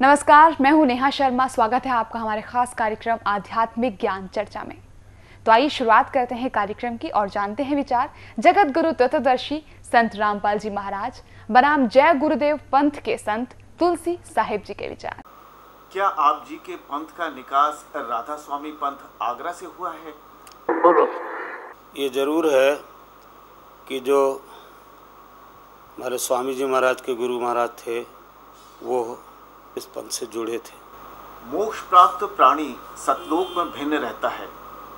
नमस्कार मैं हूँ नेहा शर्मा। स्वागत है आपका हमारे खास कार्यक्रम आध्यात्मिक ज्ञान चर्चा में। तो आइए शुरुआत करते हैं कार्यक्रम की और जानते हैं विचार। जगत गुरु तत्वदर्शी संत रामपाल जी महाराज बनाम जय गुरुदेव पंथ के संत तुलसी साहिब जी के विचार। क्या आप जी के पंथ का निकास राधा स्वामी पंथ आगरा से हुआ है? बोलो। ये ज़रूर है कि जो हमारे स्वामी जी महाराज के गुरु महाराज थे वो इस पंथ से जुड़े थे। मोक्ष प्राप्त प्राणी सतलोक में भिन्न रहता है।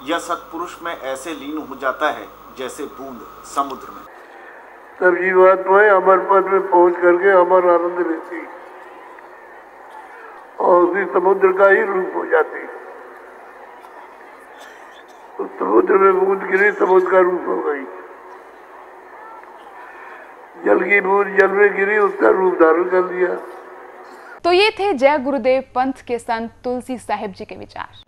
यह सतपुरुष में ऐसे लीन हो जाता है जैसे बूंद समुद्र में। सब जीवात्माएँ अमर पद में पहुँच करके अमर आनंद लेती। और उसी समुद्र का ही रूप हो जाती। तो समुद्र में बूंद गिरी समुद्र का रूप हो गई। जल की बूंद जल में गिरी उसका रूप धारण कर लिया। तो ये थे जय गुरुदेव पंथ के संत तुलसी साहिब जी के विचार।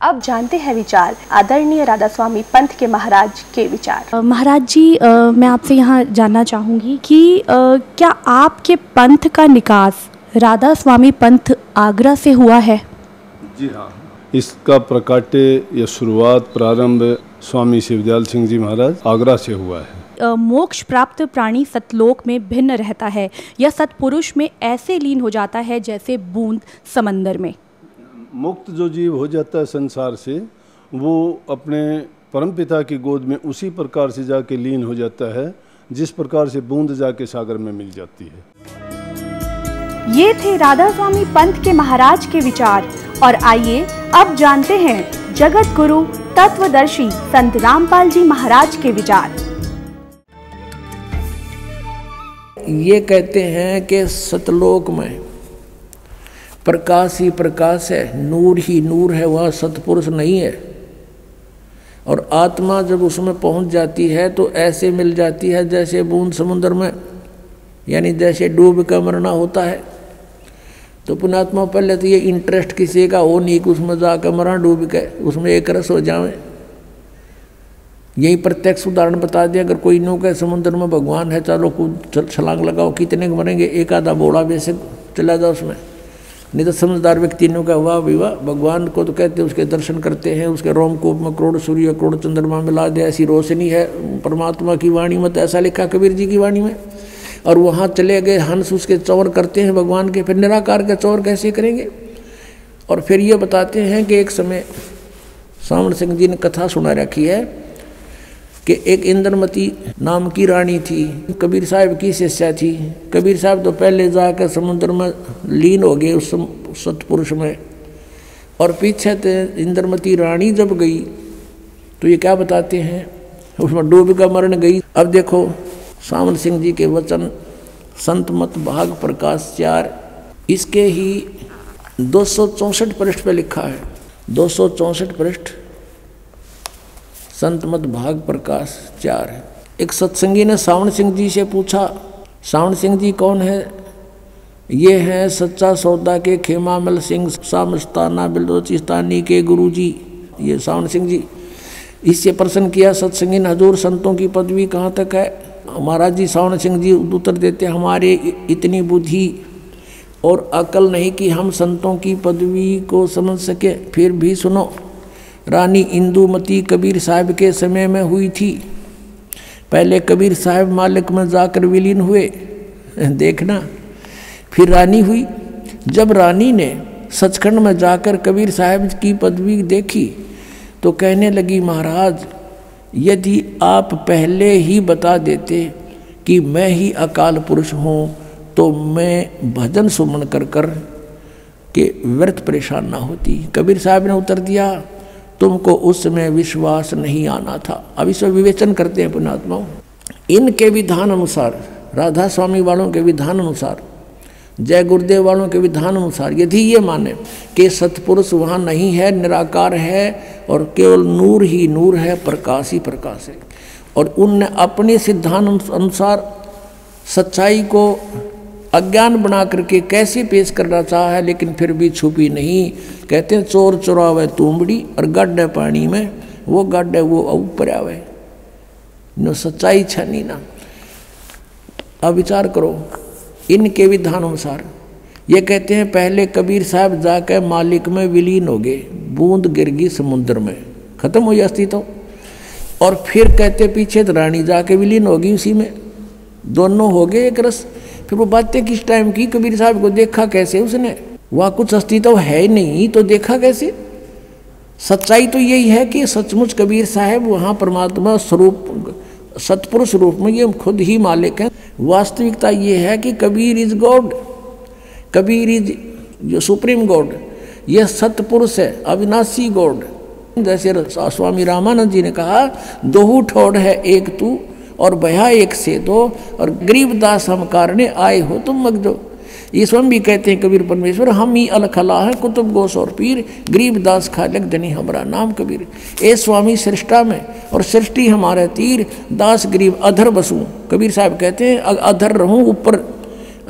अब जानते हैं विचार आदरणीय राधा स्वामी पंथ के महाराज के विचार। महाराज जी अ, मैं आपसे यहाँ जानना चाहूँगी कि अ, क्या आपके पंथ का निकास राधा स्वामी पंथ आगरा से हुआ है? जी हाँ इसका प्रकाट्य या शुरुआत प्रारंभ स्वामी शिवदयाल सिंह जी महाराज आगरा से हुआ है। मोक्ष प्राप्त प्राणी सतलोक में भिन्न रहता है। या सतपुरुष में ऐसे लीन हो जाता है जैसे बूंद समंदर में। मुक्त जो जीव हो जाता है संसार से वो अपने परमपिता की गोद में उसी प्रकार से जाके लीन हो जाता है जिस प्रकार से बूंद जाके सागर में मिल जाती है। ये थे राधा स्वामी पंथ के महाराज के विचार। और आइए अब जानते हैं जगत गुरु तत्वदर्शी संत रामपाल जी महाराज के विचार। ये कहते हैं कि सतलोक में प्रकाश ही प्रकाश है, नूर ही नूर है, वह सतपुरुष नहीं है। और आत्मा जब उसमें पहुँच जाती है तो ऐसे मिल जाती है जैसे बूंद समुद्र में, यानी जैसे डूब का मरना होता है। तो पुणात्मा पहले तो ये इंटरेस्ट किसी का हो नहीं कि उसमें जाकर मरा डूब के उसमें एक रस हो जाए यही प्रत्यक्ष उदाहरण बता दिया अगर कोई नो कहे समुद्र में भगवान है चलो कूद छलांग लगाओ, कितने के मरेंगे? एक आधा बोड़ा बेशक चला जाओ उसमें। नहीं तो समझदार व्यक्ति ने कहा वाह विवाह। भगवान को तो कहते उसके दर्शन करते हैं, उसके रोमकूप में करोड़ सूर्य करोड़ चंद्रमा मिला दे, ऐसी रोशनी है, परमात्मा की वाणी में तो ऐसा लिखा, कबीर जी की वाणी में। और वहाँ चले गए, हंस उसके चौर करते हैं भगवान के, फिर निराकार के चौर कैसे करेंगे? और फिर ये बताते हैं कि एक समय सावण सिंह जी ने कथा सुना रखी है कि एक इंद्रमती नाम की रानी थी, कबीर साहब की शिष्या थी। कबीर साहब तो पहले जाकर समुद्र में लीन हो गए उस सतपुरुष में। और पीछे थे इंद्रमती रानी जब गई तो ये क्या बताते हैं? उसमें डूब का मरण गई। अब देखो, सावन सिंह जी के वचन, संत मत भाग प्रकाश चार। इसके ही दो सौ चौंसठ पृष्ठ पे लिखा है। दो पृष्ठ। संत मत भाग प्रकाश चार है। एक सत्संगी ने सावण सिंह जी से पूछा, सावण सिंह जी कौन है? ये हैं सच्चा सौदा के खेमामल सिंह, सामस्ताना बिलोचिस्तानी के गुरु जी ये सावण सिंह जी, इससे प्रश्न किया, सत्संगी ने, हजूर, संतों की पदवी कहाँ तक है? महाराज जी, सावण सिंह जी उत्तर देते, हमारे इतनी बुद्धि और अकल नहीं कि हम संतों की पदवी को समझ सके। फिर भी सुनो रानी इंदुमती कबीर साहब के समय में हुई थी। पहले कबीर साहब मालिक में जाकर विलीन हुए। देखना। फिर रानी हुई। जब रानी ने सचखंड में जाकर कबीर साहब की पदवी देखी तो कहने लगी, महाराज, यदि आप पहले ही बता देते कि मैं ही अकाल पुरुष हूँ तो मैं भजन सुमन कर कर के व्यर्थ परेशान ना होती। कबीर साहब ने उत्तर दिया तुमको उसमें विश्वास नहीं आना था। अब इसमें विवेचन करते हैं पुणात्माओं इनके विधान अनुसार, राधा स्वामी वालों के विधान अनुसार, जय गुरुदेव वालों के विधान अनुसार, यदि ये माने कि सतपुरुष वहाँ नहीं है, निराकार है और केवल नूर ही नूर है, प्रकाश ही प्रकाश है। और उनने अपने सिद्धांत अनुसार सच्चाई को अज्ञान बना करके कैसे पेश करना चाहा है, लेकिन फिर भी छुपी नहीं। कहते हैं, चोर चुरावे तुमड़ी और गड्ढ है पानी में, वो गड्ढ है, वो ऊपर आवे। नो सच्चाई छनी ना। अब विचार करो, इनके विधान अनुसार ये कहते हैं, पहले कबीर साहब जाकर मालिक में विलीन हो गए, बूंद गिर गई समुद्र में। खत्म हो जाती तो और फिर कहते पीछे तो रानी जाके विलीन होगी उसी में। दोनों हो गए एक रस। फिर वो बातें किस टाइम की, कबीर साहब को देखा कैसे उसने? वहाँ कुछ अस्तित्व है ही नहीं तो देखा कैसे? सच्चाई तो यही है कि सचमुच कबीर साहब वहाँ परमात्मा स्वरूप, सतपुरुष रूप में ये खुद ही मालिक हैं। वास्तविकता ये है कि Kabir is God Kabir is जो सुप्रीम गॉड यह सतपुरुष है, अविनाशी गॉड जैसे स्वामी रामानंद जी ने कहा, दोहू ठोड़ है एक तू और भया एक से दो, और गरीबदास हम कारणे आए हो तुम मग दो। ये स्वयं भी कहते हैं, कबीर परमेश्वर, हम ही अलखला है, कुतुब गोस और पीर गरीबदास खालक धनी हमारा नाम कबीर। ए स्वामी सृष्टा में, और सृष्टि हमारे तीर, दास गरीब अधर बसू। कबीर साहब कहते हैं अधर रहूँ ऊपर,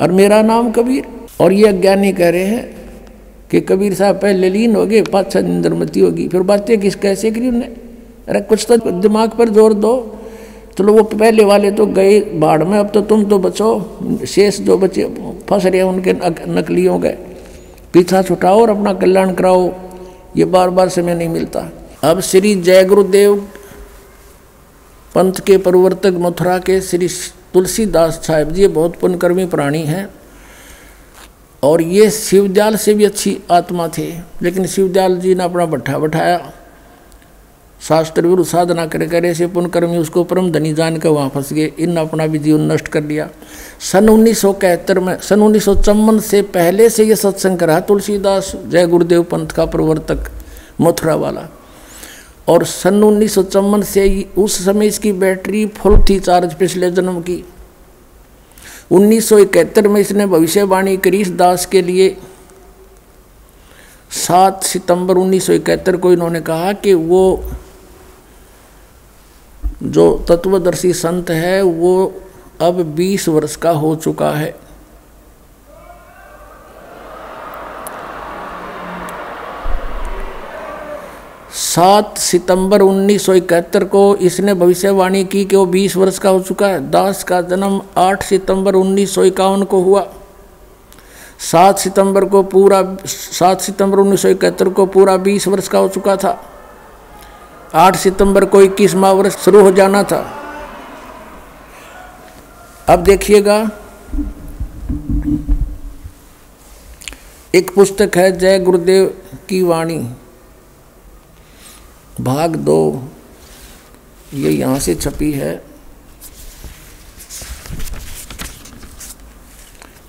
और मेरा नाम कबीर। और ये अज्ञानी कह रहे हैं कि कबीर साहब पहले लीन हो गए छः इंद्रमती होगी। फिर बातें किस कैसे करी उन्हें अरे कुछ तो दिमाग पर ज़ोर दो। चलो वो पहले वाले तो गए बाढ़ में, अब तो तुम तो बचो। शेष जो बचे, फंस रहे उनके नकलियों गए पीछा छुटाओ और अपना कल्याण कराओ। ये बार बार समय नहीं मिलता। अब श्री जय गुरुदेव पंथ के प्रवर्तक मथुरा के श्री तुलसीदास साहेब जी बहुत पुण्यकर्मी प्राणी हैं। और ये शिवदयाल से भी अच्छी आत्मा थे, लेकिन शिवदयाल जी ने अपना भट्ठा बैठाया। शास्त्र विरुद्ध साधना करे करे से पुनकर्मी उसको परम धनी जान कर वहाँ फंस गए। इन अपना भी जीवन नष्ट कर लिया सन उन्नीस में, सन उन्नीस से पहले से ये सत्संग करा तुलसीदास जय गुरुदेव पंथ का प्रवर्तक मथुरा वाला। और सन उन्नीस से उस समय इसकी बैटरी फुल थी चार्ज पिछले जन्म की। उन्नीस सौ इकहत्तर में इसने भविष्यवाणी करी दास के लिए। सात सितंबर उन्नीस सौ इकहत्तर को इन्होंने कहा कि वो जो तत्वदर्शी संत है, वो अब 20 वर्ष का हो चुका है। सात सितंबर उन्नीस सौ इकहत्तर को इसने भविष्यवाणी की कि वो 20 वर्ष का हो चुका है। दास का जन्म 8 सितंबर उन्नीस सौ इक्यावन को हुआ। सात सितंबर को पूरा, सात सितंबर उन्नीस सौ इकहत्तर को पूरा 20 वर्ष का हो चुका था। आठ सितंबर को इक्कीसवा वर्ष शुरू हो जाना था। अब देखिएगा, एक पुस्तक है जय गुरुदेव की वाणी। भाग दो, ये यहाँ से छपी है।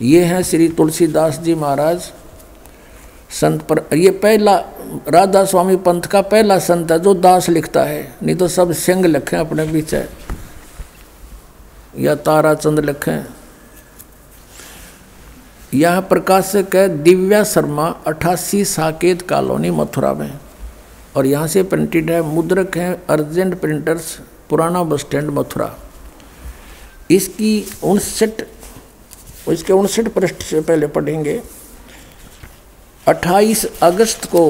ये है श्री तुलसीदास जी महाराज। संत पर, ये पहला, राधा स्वामी पंथ का पहला संत है जो दास लिखता है। नहीं तो सब सिंह लिखे अपने पीछे या ताराचंद लिखे। यह प्रकाशक है दिव्या शर्मा, अठासी साकेत कॉलोनी मथुरा में। और यहाँ से प्रिंटेड है, मुद्रक है, अर्जेंट प्रिंटर्स पुराना बस स्टैंड मथुरा। इसकी उनसठ, इसके उनसठ पृष्ठ से पहले पढ़ेंगे। 28 अगस्त को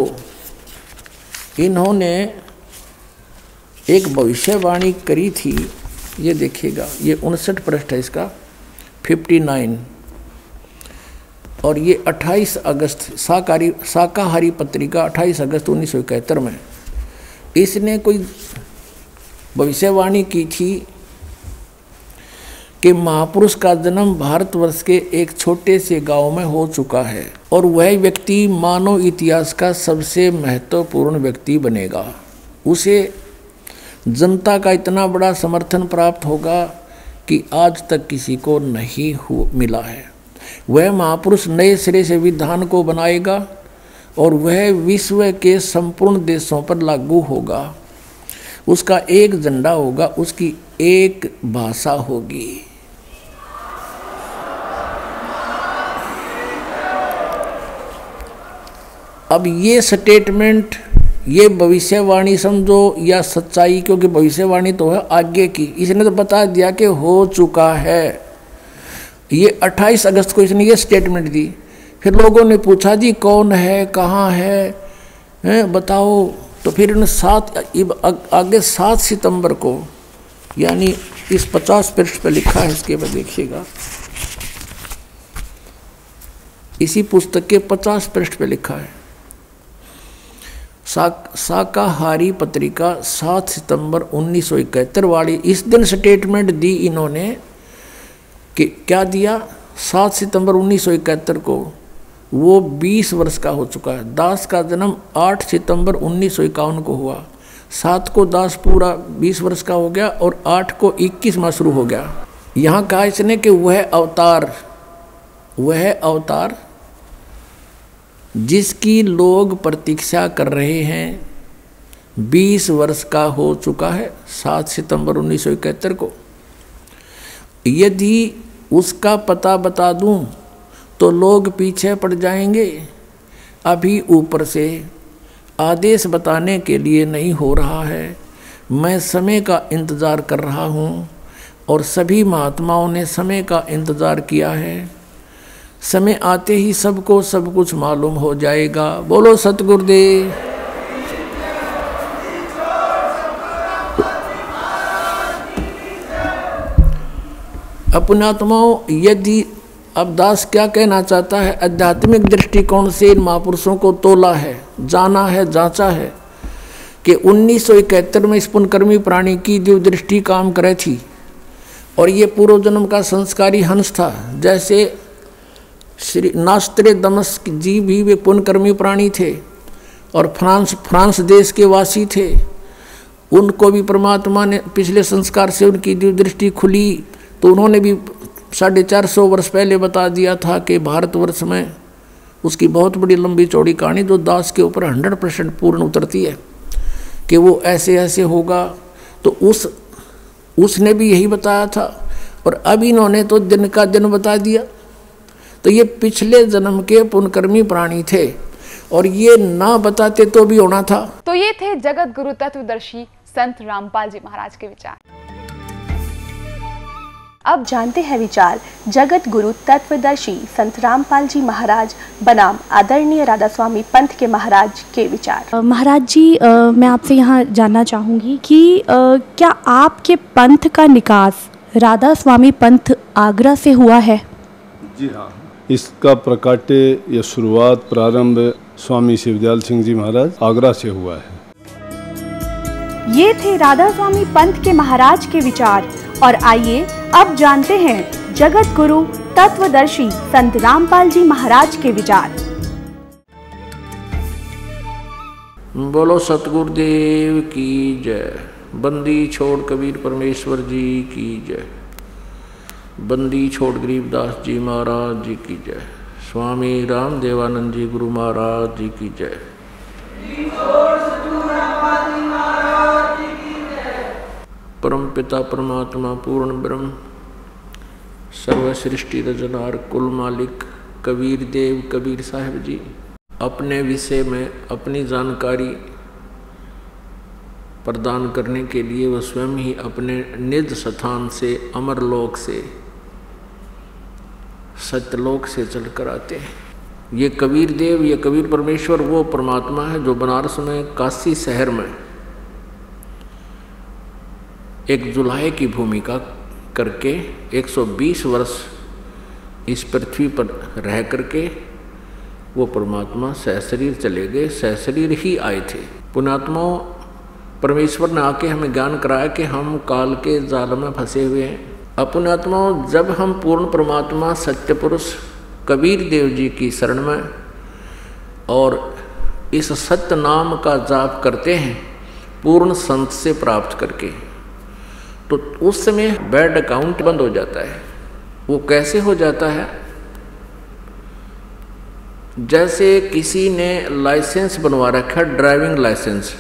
इन्होंने एक भविष्यवाणी करी थी, ये देखिएगा, ये उनसठ पृष्ठ है इसका 59 और ये 28 अगस्त, शाकाहारी शाकाहारी पत्रिका 28 अगस्त उन्नीस सौ इकहत्तर में। इसने कोई भविष्यवाणी की थी? कि महापुरुष का जन्म भारतवर्ष के एक छोटे से गाँव में हो चुका है और वह व्यक्ति मानव इतिहास का सबसे महत्वपूर्ण व्यक्ति बनेगा। उसे जनता का इतना बड़ा समर्थन प्राप्त होगा कि आज तक किसी को नहीं मिला है। वह महापुरुष नए सिरे से विधान को बनाएगा और वह विश्व के संपूर्ण देशों पर लागू होगा। उसका एक झंडा होगा, उसकी एक भाषा होगी। अब ये स्टेटमेंट ये भविष्यवाणी समझो या सच्चाई, क्योंकि भविष्यवाणी तो है आगे की। इसने तो बता दिया कि हो चुका है। ये 28 अगस्त को इसने ये स्टेटमेंट दी। फिर लोगों ने पूछा, जी कौन है? कहाँ है? हैं, बताओ। तो फिर इन्होंने सात आगे सात सितंबर को, यानी इस पचास पृष्ठ पर लिखा है इसके बाद देखिएगा। इसी पुस्तक के पचास पृष्ठ पे लिखा है। शाकाहारी पत्रिका सात सितंबर उन्नीस सौ इकहत्तर वाली इस दिन स्टेटमेंट दी इन्होंने कि क्या दिया? सात सितंबर उन्नीस सौ इकहत्तर को। वो बीस वर्ष का हो चुका है। दास का जन्म आठ सितंबर उन्नीस सौ इक्यावन को हुआ। सात को दास पूरा बीस वर्ष का हो गया और आठ को इक्कीस माह शुरू हो गया। यहाँ कहा इसने कि वह अवतार वह अवतार जिसकी लोग प्रतीक्षा कर रहे हैं, बीस वर्ष का हो चुका है, सात सितंबर उन्नीस सौ इकहत्तर को। यदि उसका पता बता दूँ तो लोग पीछे पड़ जाएँगे। अभी ऊपर से आदेश बताने के लिए नहीं हो रहा है। मैं समय का इंतज़ार कर रहा हूँ और सभी महात्माओं ने समय का इंतज़ार किया है। समय आते ही सबको सब कुछ मालूम हो जाएगा। बोलो सतगुरुदेव। अपनात्माओं, यदि अब दास क्या कहना चाहता है? आध्यात्मिक दृष्टिकोण से इन महापुरुषों को तोला है, जाना है, जांचा है कि उन्नीस सौ इकहत्तर में इस पुनकर्मी प्राणी की जो दृष्टि काम करे थी। और ये पूर्व जन्म का संस्कारी हंस था, जैसे श्री नास्त्रे दमस्क जी भी वे पुनकर्मी प्राणी थे और फ्रांस फ्रांस देश के वासी थे। उनको भी परमात्मा ने पिछले संस्कार से उनकी दृष्टि खुली तो उन्होंने भी साढ़े चार सौ वर्ष पहले बता दिया था कि भारतवर्ष में उसकी बहुत बड़ी लंबी चौड़ी कहानी जो दास के ऊपर हंड्रेड परसेंट पूर्ण उतरती है कि वो ऐसे ऐसे होगा। तो उस, उसने भी यही बताया था और अब इन्होंने तो दिन का दिन बता दिया। तो ये पिछले जन्म के पुनकर्मी प्राणी थे। और ये ना बताते तो भी होना था। तो ये थे जगत गुरु तत्वदर्शी संत रामपाल जी महाराज के विचार। अब जानते हैं विचार जगत गुरु तत्वदर्शी संत रामपाल जी महाराज बनाम आदरणीय राधा स्वामी पंथ के महाराज के विचार। महाराज जी आ, मैं आपसे यहाँ जानना चाहूँगी कि आ, क्या आपके पंथ का निकास राधा स्वामी पंथ आगरा से हुआ है? जी हाँ इसका प्रकाट्य या शुरुआत प्रारंभ स्वामी शिवदयाल सिंह जी महाराज आगरा से हुआ है। ये थे राधा स्वामी पंथ के महाराज के विचार। और आइए अब जानते हैं जगत गुरु तत्वदर्शी संत रामपाल जी महाराज के विचार। बोलो सतगुरुदेव की जय। बंदी छोड़ कबीर परमेश्वर जी की जय। बंदी छोड़ गरीबदास जी महाराज जी की जय। स्वामी राम देवानंद जी गुरु महाराज जी की जय। परम पिता परमात्मा, पूर्ण ब्रह्म सर्व सृष्टि रजनार, कुल मालिक, कबीर देव, कबीर साहब जी, अपने विषय में अपनी जानकारी प्रदान करने के लिए वह स्वयं ही अपने निज स्थान से, अमरलोक से सत्यलोक से चलकर आते हैं। ये कबीर देव, ये कबीर परमेश्वर, वो परमात्मा है जो बनारस में, काशी शहर में एक जुलाहे की भूमिका करके 120 वर्ष इस पृथ्वी पर रह करके वो परमात्मा सहशरीर चले गए, सहशरीर ही आए थे। पुणात्माओं परमेश्वर ने आके हमें ज्ञान कराया कि हम काल के जाल में फंसे हुए हैं। अपुणात्माओं जब हम पूर्ण परमात्मा सत्य पुरुष कबीर देव जी की शरण में और इस सत्य नाम का जाप करते हैं, पूर्ण संत से प्राप्त करके तो उस समय बैड अकाउंट बंद हो जाता है। वो कैसे हो जाता है? जैसे किसी ने लाइसेंस बनवा रखा, ड्राइविंग लाइसेंस,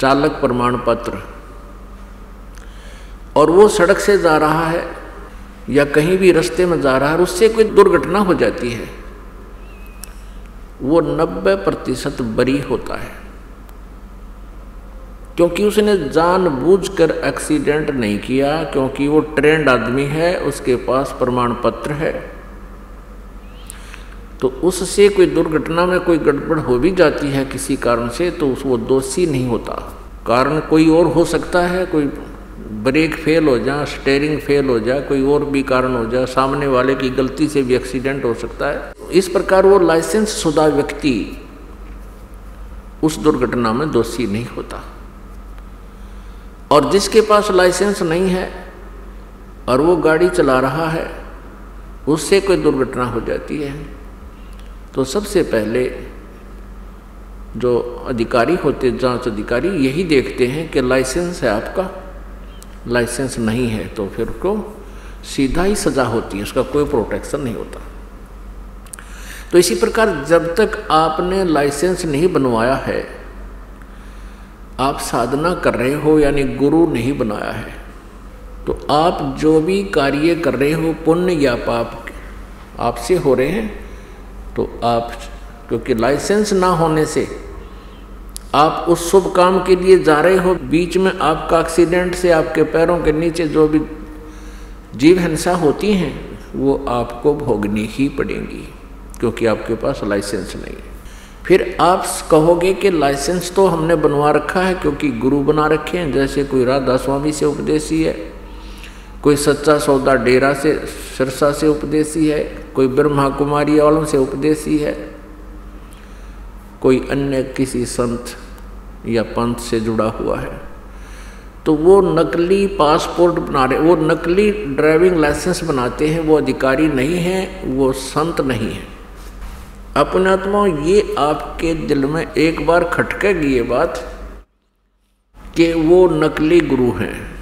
चालक प्रमाण पत्र। और वो सड़क से जा रहा है या कहीं भी रास्ते में जा रहा है उससे कोई दुर्घटना हो जाती है, वो नब्बे प्रतिशत बरी होता है। क्योंकि उसने जानबूझकर एक्सीडेंट नहीं किया, क्योंकि वो ट्रेंड आदमी है, उसके पास प्रमाण पत्र है। तो उससे कोई दुर्घटना में कोई गड़बड़ हो भी जाती है किसी कारण से तो उस वो दोषी नहीं होता। कारण कोई और हो सकता है, कोई ब्रेक फेल हो जाए स्टेयरिंग फेल हो जाए कोई और भी कारण हो जाए सामने वाले की गलती से भी एक्सीडेंट हो सकता है। इस प्रकार वो लाइसेंस शुदा व्यक्ति उस दुर्घटना में दोषी नहीं होता। और जिसके पास लाइसेंस नहीं है और वो गाड़ी चला रहा है, उससे कोई दुर्घटना हो जाती है। तो सबसे पहले जो अधिकारी होते जाँच अधिकारी, यही देखते हैं कि लाइसेंस है आपका। लाइसेंस नहीं है तो फिर उसको सीधा ही सज़ा होती है, उसका कोई प्रोटेक्शन नहीं होता। तो इसी प्रकार जब तक आपने लाइसेंस नहीं बनवाया है, आप साधना कर रहे हो, यानी गुरु नहीं बनाया है तो आप जो भी कार्य कर रहे हो, पुण्य या पाप, आपसे हो रहे हैं तो आप, क्योंकि लाइसेंस ना होने से आप उस शुभ काम के लिए जा रहे हो, बीच में आपका एक्सीडेंट से आपके पैरों के नीचे जो भी जीव हिंसा होती हैं, वो आपको भोगनी ही पड़ेंगी, क्योंकि आपके पास लाइसेंस नहीं है। फिर आप कहोगे कि लाइसेंस तो हमने बनवा रखा है, क्योंकि गुरु बना रखे हैं, जैसे कोई राधा स्वामी से उपदेशी है, कोई सच्चा सौदा डेरा से, सिरसा से उपदेशी है, कोई ब्रह्मा कुमारी वालों से उपदेशी है, कोई अन्य किसी संत या पंथ से जुड़ा हुआ है। तो वो नकली पासपोर्ट बना रहे, वो नकली ड्राइविंग लाइसेंस बनाते हैं, वो अधिकारी नहीं है, वो संत नहीं है। अपने आत्मा ये आपके दिल में एक बार खटकेगी ये बात कि वो नकली गुरु हैं।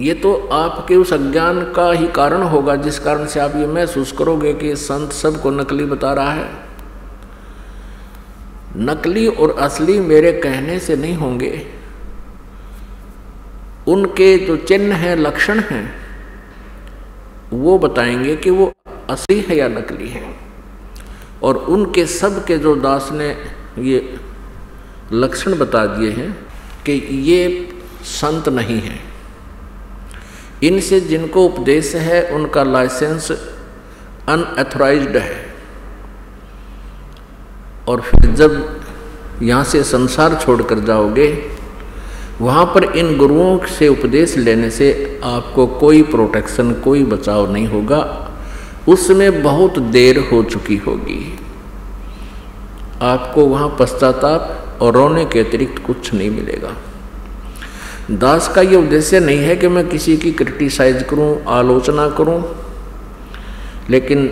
ये तो आपके उस अज्ञान का ही कारण होगा, जिस कारण से आप ये महसूस करोगे कि संत सबको नकली बता रहा है। नकली और असली मेरे कहने से नहीं होंगे। उनके जो चिन्ह हैं, लक्षण हैं, वो बताएँगे कि वो असली है या नकली है। और उनके सब के जो दास ने ये लक्षण बता दिए हैं कि ये संत नहीं है। इनसे जिनको उपदेश है, उनका लाइसेंस अनएथोराइज्ड है। और फिर जब यहाँ से संसार छोड़कर जाओगे वहाँ पर इन गुरुओं से उपदेश लेने से आपको कोई प्रोटेक्शन कोई बचाव नहीं होगा। उसमें बहुत देर हो चुकी होगी। आपको वहाँ पश्चाताप और रोने के अतिरिक्त कुछ नहीं मिलेगा। दास का ये उद्देश्य नहीं है कि मैं किसी की क्रिटिसाइज करूँ, आलोचना करूँ, लेकिन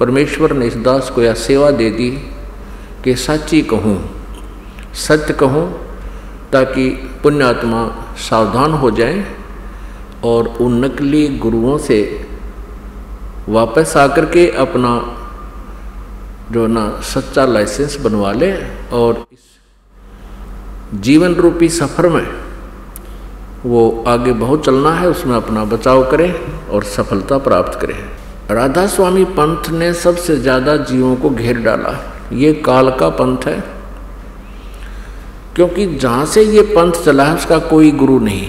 परमेश्वर ने इस दास को यह सेवा दे दी कि सच्ची कहूँ, सत्य कहूँ, ताकि पुण्यात्मा सावधान हो जाए और उन नकली गुरुओं से वापस आकर के अपना जो ना, सच्चा लाइसेंस बनवा ले और इस जीवन रूपी सफ़र में वो आगे बहुत चलना है, उसमें अपना बचाव करें और सफलता प्राप्त करें। राधा स्वामी पंथ ने सबसे ज़्यादा जीवों को घेर डाला। ये काल का पंथ है। क्योंकि जहाँ से ये पंथ चला है, उसका कोई गुरु नहीं।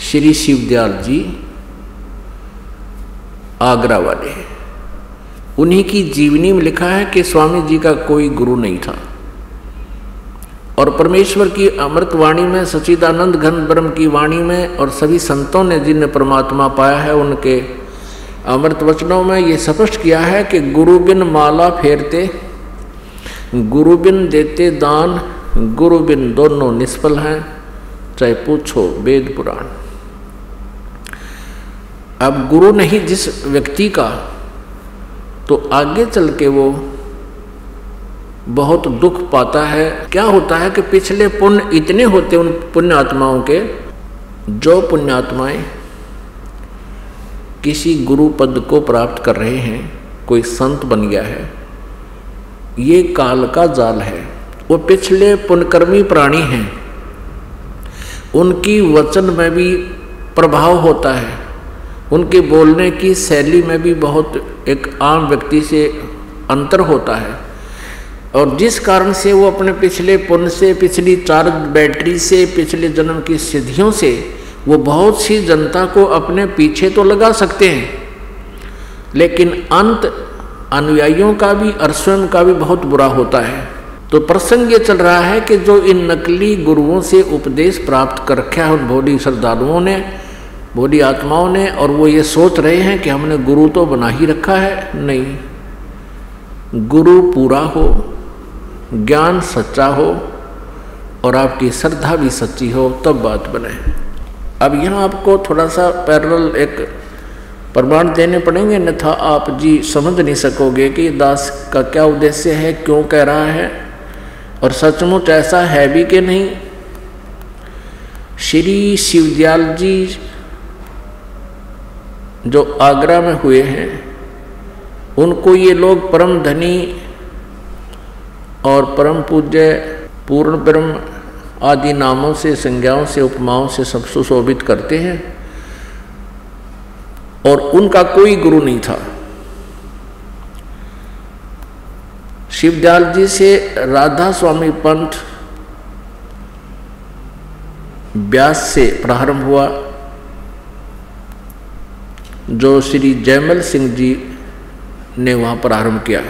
श्री शिवदयाल जी आगरा वाले उन्हीं की जीवनी में लिखा है कि स्वामी जी का कोई गुरु नहीं था। और परमेश्वर की अमृत वाणी में सचिदानंद घन ब्रह्म की वाणी में, और सभी संतों ने जिन परमात्मा पाया है, उनके अमृत वचनों में ये स्पष्ट किया है कि गुरु बिन माला फेरते गुरु बिन देते दान गुरु बिन दोनों निष्फल हैं, चाहे पूछो वेद पुराण। अब गुरु नहीं जिस व्यक्ति का तो आगे चल के वो बहुत दुख पाता है। क्या होता है कि पिछले पुण्य इतने होते उन पुण्य आत्माओं के, जो पुण्यात्माएँ किसी गुरु पद को प्राप्त कर रहे हैं, कोई संत बन गया है, ये काल का जाल है। वो पिछले पुनकर्मी प्राणी हैं। उनकी वचन में भी प्रभाव होता है। उनके बोलने की शैली में भी बहुत एक आम व्यक्ति से अंतर होता है। और जिस कारण से वो अपने पिछले पुण्य से, पिछली चार्ज बैटरी से, पिछले जन्म की सिद्धियों से वो बहुत सी जनता को अपने पीछे तो लगा सकते हैं, लेकिन अंत अनुयायियों का भी और स्वयं का भी बहुत बुरा होता है। तो प्रसंग ये चल रहा है कि जो इन नकली गुरुओं से उपदेश प्राप्त कर रखा है उन भोली श्रद्धालुओं ने भोली आत्माओं ने, और वो ये सोच रहे हैं कि हमने गुरु तो बना ही रखा है, नहीं। गुरु पूरा हो, ज्ञान सच्चा हो, और आपकी श्रद्धा भी सच्ची हो, तब बात बने। अब यहाँ आपको थोड़ा सा पैरल एक प्रमाण देने पड़ेंगे। अन्यथा आप जी समझ नहीं सकोगे कि दास का क्या उद्देश्य है, क्यों कह रहा है। और सचमुच ऐसा है भी कि नहीं? श्री शिवदयाल जी जो आगरा में हुए हैं, उनको ये लोग परम धनी और परम पूज्य, पूर्ण ब्रह्म आदि नामों से, संज्ञाओं से, उपमाओं से सब सुशोभित करते हैं और उनका कोई गुरु नहीं था। शिवदयाल जी से राधा स्वामी पंथ व्यास से प्रारंभ हुआ, जो श्री जयमल सिंह जी ने वहाँ प्रारंभ किया।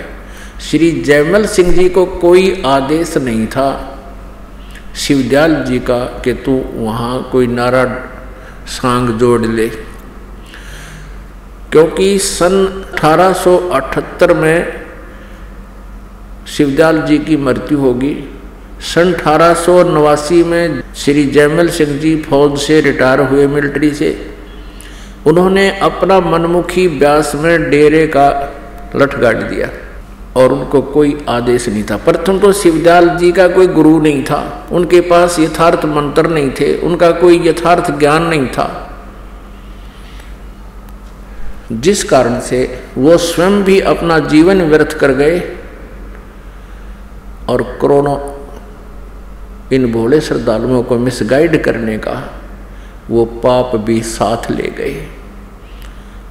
श्री जयमल सिंह जी को कोई आदेश नहीं था। शिवदयाल जी का कि तू वहाँ कोई नारा सांग जोड़ ले। क्योंकि सन 1878 में शिवदयाल जी की मृत्यु होगी। सन अठारह सौ नवासी में श्री जयमल सिंह जी फौज से रिटायर हुए मिलिट्री से। उन्होंने अपना मनमुखी ब्यास में डेरे का लठ गाड़ दिया। और उनको कोई आदेश नहीं था। प्रथम तो शिवदयाल जी का कोई गुरु नहीं था। उनके पास यथार्थ मंत्र नहीं थे। उनका कोई यथार्थ ज्ञान नहीं था। जिस कारण से वो स्वयं भी अपना जीवन व्यर्थ कर गए और करोड़ों इन भोले श्रद्धालुओं को मिसगाइड करने का वो पाप भी साथ ले गए।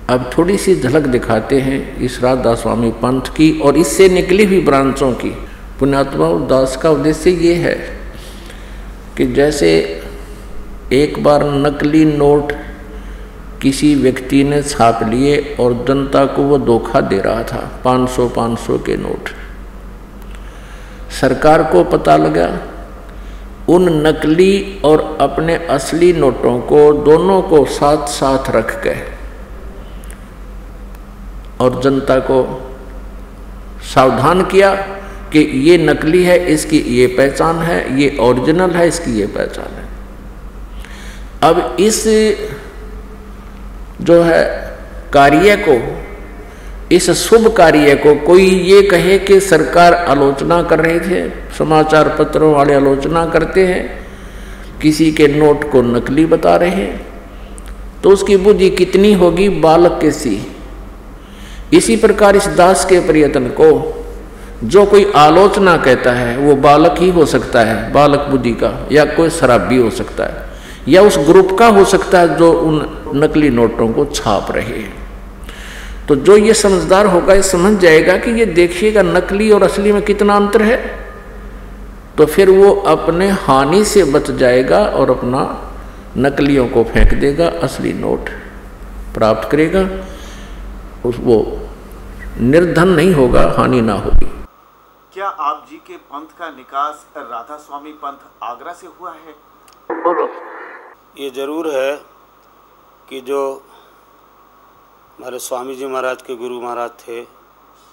अब थोड़ी सी झलक दिखाते हैं इस राधा स्वामी पंथ की और इससे निकली हुई ब्रांचों की। पुण्यात्मा दास का उद्देश्य ये है कि जैसे एक बार नकली नोट किसी व्यक्ति ने छाप लिए और जनता को वो धोखा दे रहा था 500 500 के नोट। सरकार को पता लगा, उन नकली और अपने असली नोटों को दोनों को साथ साथ रख के और जनता को सावधान किया कि ये नकली है, इसकी ये पहचान है, ये ओरिजिनल है, इसकी ये पहचान है। अब इस जो है कार्य को, इस शुभ कार्य को कोई ये कहे कि सरकार आलोचना कर रही थे समाचार पत्रों वाले आलोचना करते हैं, किसी के नोट को नकली बता रहे हैं तो उसकी बुद्धि कितनी होगी? बालक के सी। इसी प्रकार इस दास के प्रयत्न को जो कोई आलोचना कहता है, वो बालक ही हो सकता है, बालक बुद्धि का, या कोई शराबी हो सकता है, या उस ग्रुप का हो सकता है जो उन नकली नोटों को छाप रहे हैं। तो जो ये समझदार होगा, ये समझ जाएगा कि ये देखिएगा नकली और असली में कितना अंतर है तो फिर वो अपने हानि से बच जाएगा और अपना नकलियों को फेंक देगा, असली नोट प्राप्त करेगा, उस वो निर्धन नहीं होगा हानि ना होगी। क्या आप जी के पंथ का निकास राधा स्वामी पंथ आगरा से हुआ है? बोलो। ये ज़रूर है कि जो हमारे स्वामी जी महाराज के गुरु महाराज थे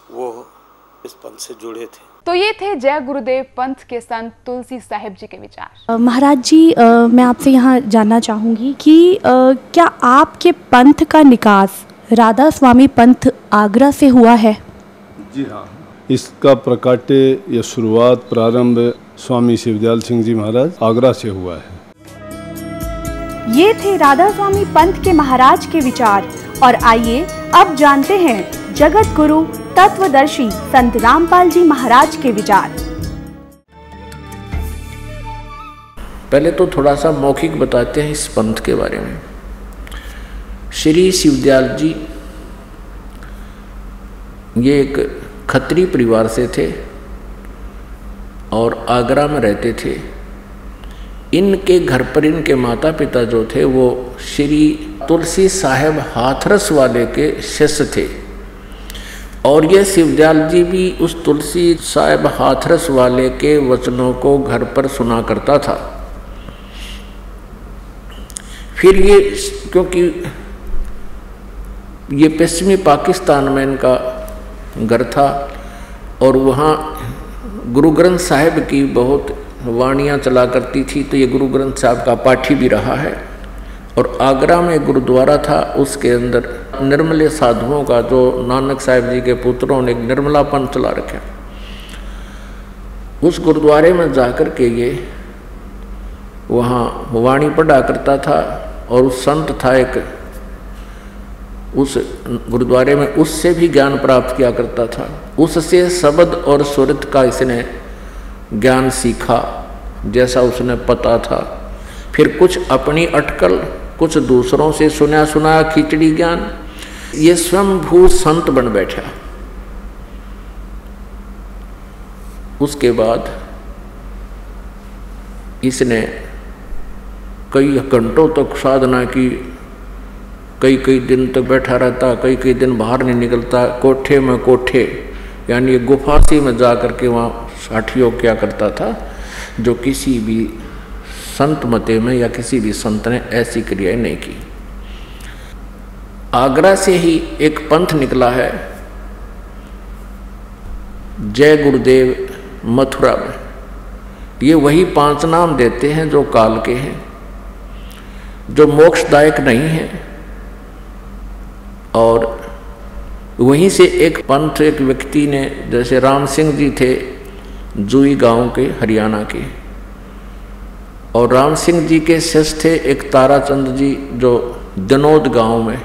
वो इस पंथ से जुड़े थे। तो ये थे जय गुरुदेव पंथ के संत तुलसी साहिब जी के विचार। महाराज जी अ, मैं आपसे यहाँ जानना चाहूँगी कि अ, क्या आपके पंथ का निकास राधा स्वामी पंथ आगरा से हुआ है। जी हाँ इसका प्रकाट्य या शुरुआत प्रारंभ स्वामी शिवदयाल सिंह जी महाराज आगरा से हुआ है। ये थे राधा स्वामी पंथ के महाराज के विचार। और आइए अब जानते हैं जगत गुरु तत्वदर्शी संत रामपाल जी महाराज के विचार। पहले तो थोड़ा सा मौखिक बताते हैं इस पंथ के बारे में। श्री शिवदयाल जी, ये एक खत्री परिवार से थे और आगरा में रहते थे। इनके घर पर इनके माता पिता जो थे, वो श्री तुलसी साहेब हाथरस वाले के शिष्य थे। और ये शिवदयाल जी भी उस तुलसी साहेब हाथरस वाले के वचनों को घर पर सुना करता था। फिर ये, क्योंकि ये पश्चिमी पाकिस्तान में इनका घर था और वहाँ गुरु ग्रंथ साहिब की बहुत वाणियाँ चला करती थी तो ये गुरु ग्रंथ साहब का पाठी भी रहा है। और आगरा में गुरुद्वारा था, उसके अंदर निर्मले साधुओं का, जो नानक साहिब जी के पुत्रों ने एक निर्मलापन चला रखा। उस गुरुद्वारे में जाकर के ये वहाँ वाणी पढ़ा करता था और उस संत था एक उस गुरुद्वारे में उससे भी ज्ञान प्राप्त किया करता था। उससे शब्द और सुरत का इसने ज्ञान सीखा, जैसा उसने पता था। फिर कुछ अपनी अटकल, कुछ दूसरों से सुना सुनाया खिचड़ी ज्ञान, ये स्वयं भू संत बन बैठा। उसके बाद इसने कई घंटों तक साधना की कई कई दिन तो बैठा रहता कई कई दिन बाहर नहीं निकलता, कोठे में कोठे। यानी गुफासी में जा कर के वहाँ साठियोग क्या करता था, जो किसी भी संत मते में या किसी भी संत ने ऐसी क्रियाएँ नहीं की। आगरा से ही एक पंथ निकला है, जय गुरुदेव मथुरा में। ये वही पाँच नाम देते हैं जो काल के हैं, जो मोक्षदायक नहीं है। और वहीं से एक पंथ, एक व्यक्ति ने, जैसे राम सिंह जी थे, जुई गाँव के, हरियाणा के। और राम सिंह जी के शिष्य थे एक ताराचंद जी, जो जनोद गाँव में।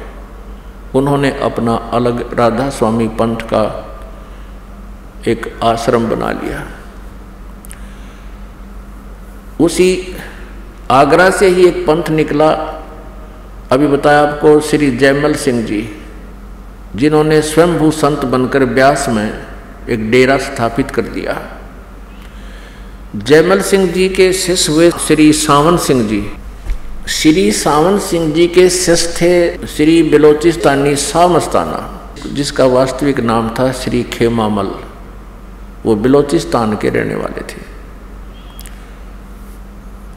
उन्होंने अपना अलग राधा स्वामी पंथ का एक आश्रम बना लिया। उसी आगरा से ही एक पंथ निकला अभी बताया आपको श्री जयमल सिंह जी, जिन्होंने स्वयंभू संत बनकर ब्यास में एक डेरा स्थापित कर दिया। जयमल सिंह जी के शिष्य हुए श्री सावन सिंह जी। श्री सावन सिंह जी के शिष्य थे श्री बिलोचिस्तानी शाह मस्ताना जिसका वास्तविक नाम था श्री खेमामल। वो बिलोचिस्तान के रहने वाले थे।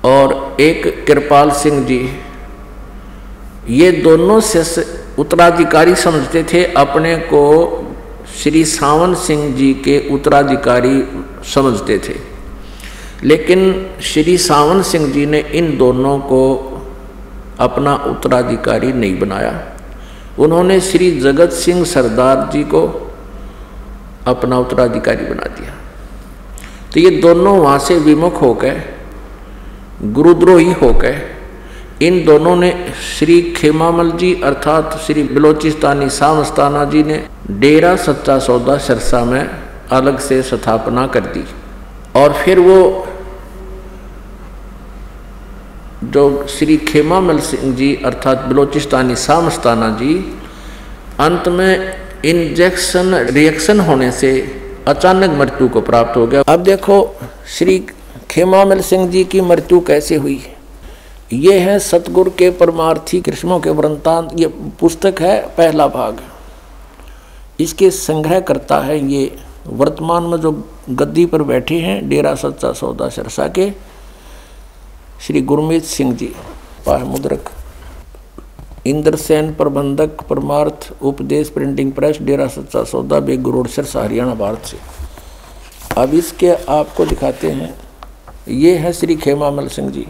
और एक कृपाल सिंह जी ये दोनों से उत्तराधिकारी समझते थे, अपने को श्री सावन सिंह जी के उत्तराधिकारी समझते थे। लेकिन श्री सावन सिंह जी ने इन दोनों को अपना उत्तराधिकारी नहीं बनाया। उन्होंने श्री जगत सिंह सरदार जी को अपना उत्तराधिकारी बना दिया। तो ये दोनों वहाँ से विमुख होकर, गुरुद्रोही होकर इन दोनों ने श्री खेमामल जी अर्थात श्री बलोचिस्तानी सामस्ताना जी ने डेरा सच्चा सौदा सरसा में अलग से स्थापना कर दी। और फिर वो जो श्री खेमामल सिंह जी अर्थात बलोचिस्तानी सामस्ताना जी, अंत में इंजेक्शन, रिएक्शन होने से अचानक मृत्यु को प्राप्त हो गया। अब देखो, श्री खेमामल सिंह जी की मृत्यु कैसे हुई? ये है सतगुरु के परमार्थी, कृष्णों के वृंतांत। ये पुस्तक है, पहला भाग। इसके संग्रह करता है ये वर्तमान में जो गद्दी पर बैठे हैं, डेरा सच्चा सौदा सिरसा के, श्री गुरमीत सिंह जी। पाह मुद्रक। इंद्रसेन प्रबंधक, परमार्थ, उपदेश, printing press, Dera Sacha Sauda Beg road, Sirsa, Haryana, Bharat से। अब इसके आपको दिखाते हैं। ये है श्री खेमामल सिंह जी।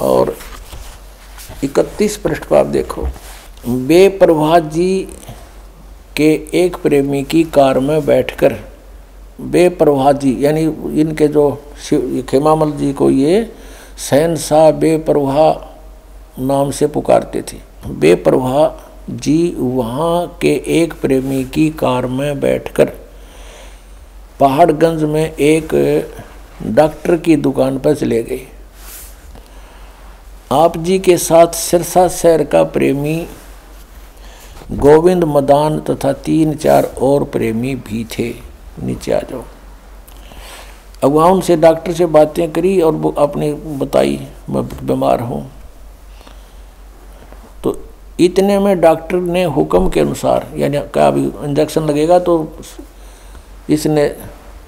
और 31 पृष्ठ पर आप देखो। बेप्रभा जी के एक प्रेमी की कार में बैठकर बेप्रभा जी, यानी इनके जो शिव, खेमामल जी को ये सहनशाह बेप्रभा नाम से पुकारते थे। बेप्रभा जी वहाँ के एक प्रेमी की कार में बैठकर, पहाड़गंज में एक डॉक्टर की दुकान पर चले गए। आप जी के साथ सिरसा शहर का प्रेमी, गोविंद मदान तथा तीन चार और प्रेमी भी थे। नीचे आ जाओ। अब वहाँ उनसे डॉक्टर से बातें करी और वो अपने बताई, मैं बीमार हूँ। तो इतने में डॉक्टर ने हुक्म के अनुसार, यानी क्या अभी इंजेक्शन लगेगा तो इसने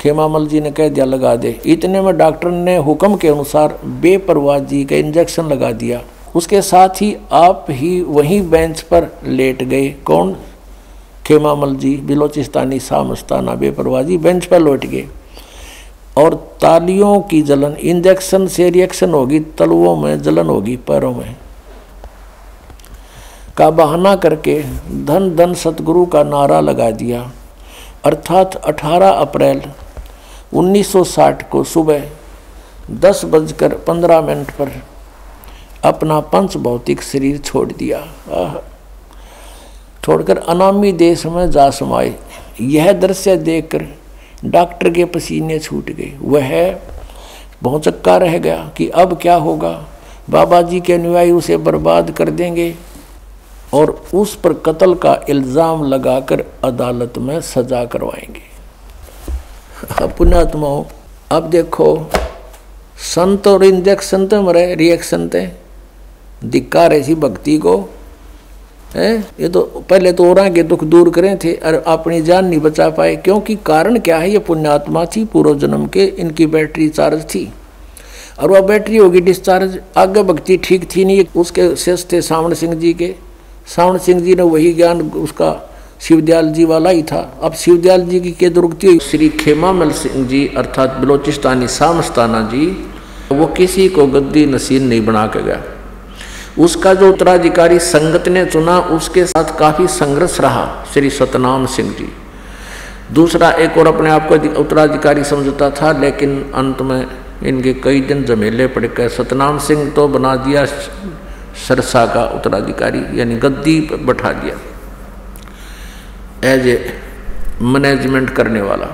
खेमामल जी ने कह दिया, लगा दे। इतने में डॉक्टर ने हुक्म के अनुसार बेपरवाह जी का इंजेक्शन लगा दिया। उसके साथ ही आप ही वहीं बेंच पर लेट गए। कौन? खेमामल जी, बिलोचिस्तानी सामस्ताना बेपरवाह जी, बेंच पर लौट गए। और तालियों की जलन, इंजेक्शन से रिएक्शन होगी, तलवों में जलन होगी, पैरों में। का बहाना करके धन धन सतगुरु का नारा लगा दिया। अर्थात 18 अप्रैल 1960 को सुबह दस बजकर पंद्रह मिनट पर अपना पंच भौतिक शरीर छोड़ दिया। छोड़कर अनामी देश में जा समाये। यह दृश्य देखकर डॉक्टर के पसीने छूट गए। वह बहुत चक्का रह गया कि अब क्या होगा? बाबा जी के अनुयायी उसे बर्बाद कर देंगे और उस पर कत्ल का इल्ज़ाम लगाकर अदालत में सजा करवाएँगे। पुण्यात्माओं अब देखो, संत और इंजेक्शन तो मरे रिएक्शन थे दिक्का रही भक्ति को। है? ये तो पहले तो और के दुख दूर करें थे, और अपनी जान नहीं बचा पाए। क्योंकि कारण क्या है? ये पुण्यात्मा थी पूर्व जन्म के, इनकी बैटरी चार्ज थी। और वह बैटरी होगी डिस्चार्ज आगे भक्ति ठीक थी नहीं, उसके शेष थे सावण सिंह जी के। सावण सिंह जी ने वही ज्ञान उसका शिवदयाल जी वाला ही था। अब शिवदयाल जी की के दुर्गति हुई श्री खेमामल सिंह जी, अर्थात बलोचिस्तानी सामस्ताना जी, वो किसी को गद्दी नसीन नहीं बना के गया उसका जो उत्तराधिकारी संगत ने चुना, उसके साथ काफ़ी संघर्ष रहा श्री सतनाम सिंह जी। दूसरा एक और अपने आप को उत्तराधिकारी समझता था, लेकिन अंत में इनके कई दिन जमेले पड़। गए सतनाम सिंह तो बना दिया सरसा का उत्तराधिकारी, यानी गद्दी पर बैठा दिया। एज ए मैनेजमेंट करने वाला।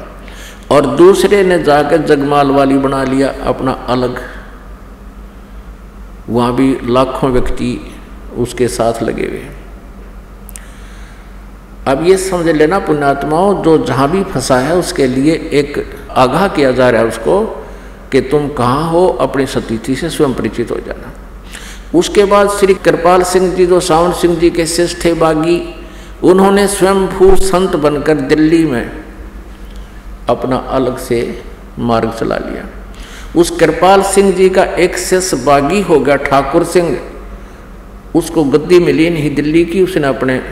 और दूसरे ने जाकर जगमाल वाली बना लिया अपना अलग। वहाँ भी लाखों व्यक्ति उसके साथ लगे हुए अब ये समझ लेना पुण्यात्माओं, जो जहाँ भी फंसा है, उसके लिए एक आगाह किया जा रहा है उसको कि तुम कहाँ हो, अपनी सतीथि से स्वयं परिचित हो जाना। उसके बाद श्री कृपाल सिंह जी, जो सावन सिंह जी के शिष्य थे बागी उन्होंने स्वयंभू संत बनकर दिल्ली में अपना अलग से मार्ग चला लिया। उस कृपाल सिंह जी का एक शिष्य बागी हो गया, ठाकुर सिंह। उसको गद्दी मिली नहीं, दिल्ली की उसने अपने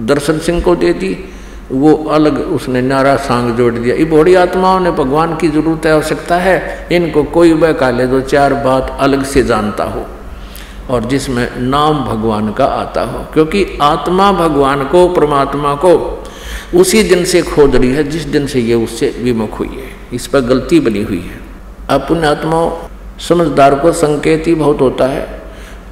दर्शन सिंह को दे दी। वो अलग उसने नारा सांग जोड़ दिया। ये बड़ी आत्माओं ने भगवान की ज़रूरत है, आवश्यकता है। इनको कोई वह काले दो, चार बात अलग से जानता हो। और जिसमें नाम भगवान का आता हो, क्योंकि आत्मा भगवान को, परमात्मा को उसी दिन से खोज रही है, जिस दिन से ये उससे विमुख हुई है, इस पर गलती बनी हुई है। अब पुण्यात्मा समझदार को संकेत ही बहुत होता है।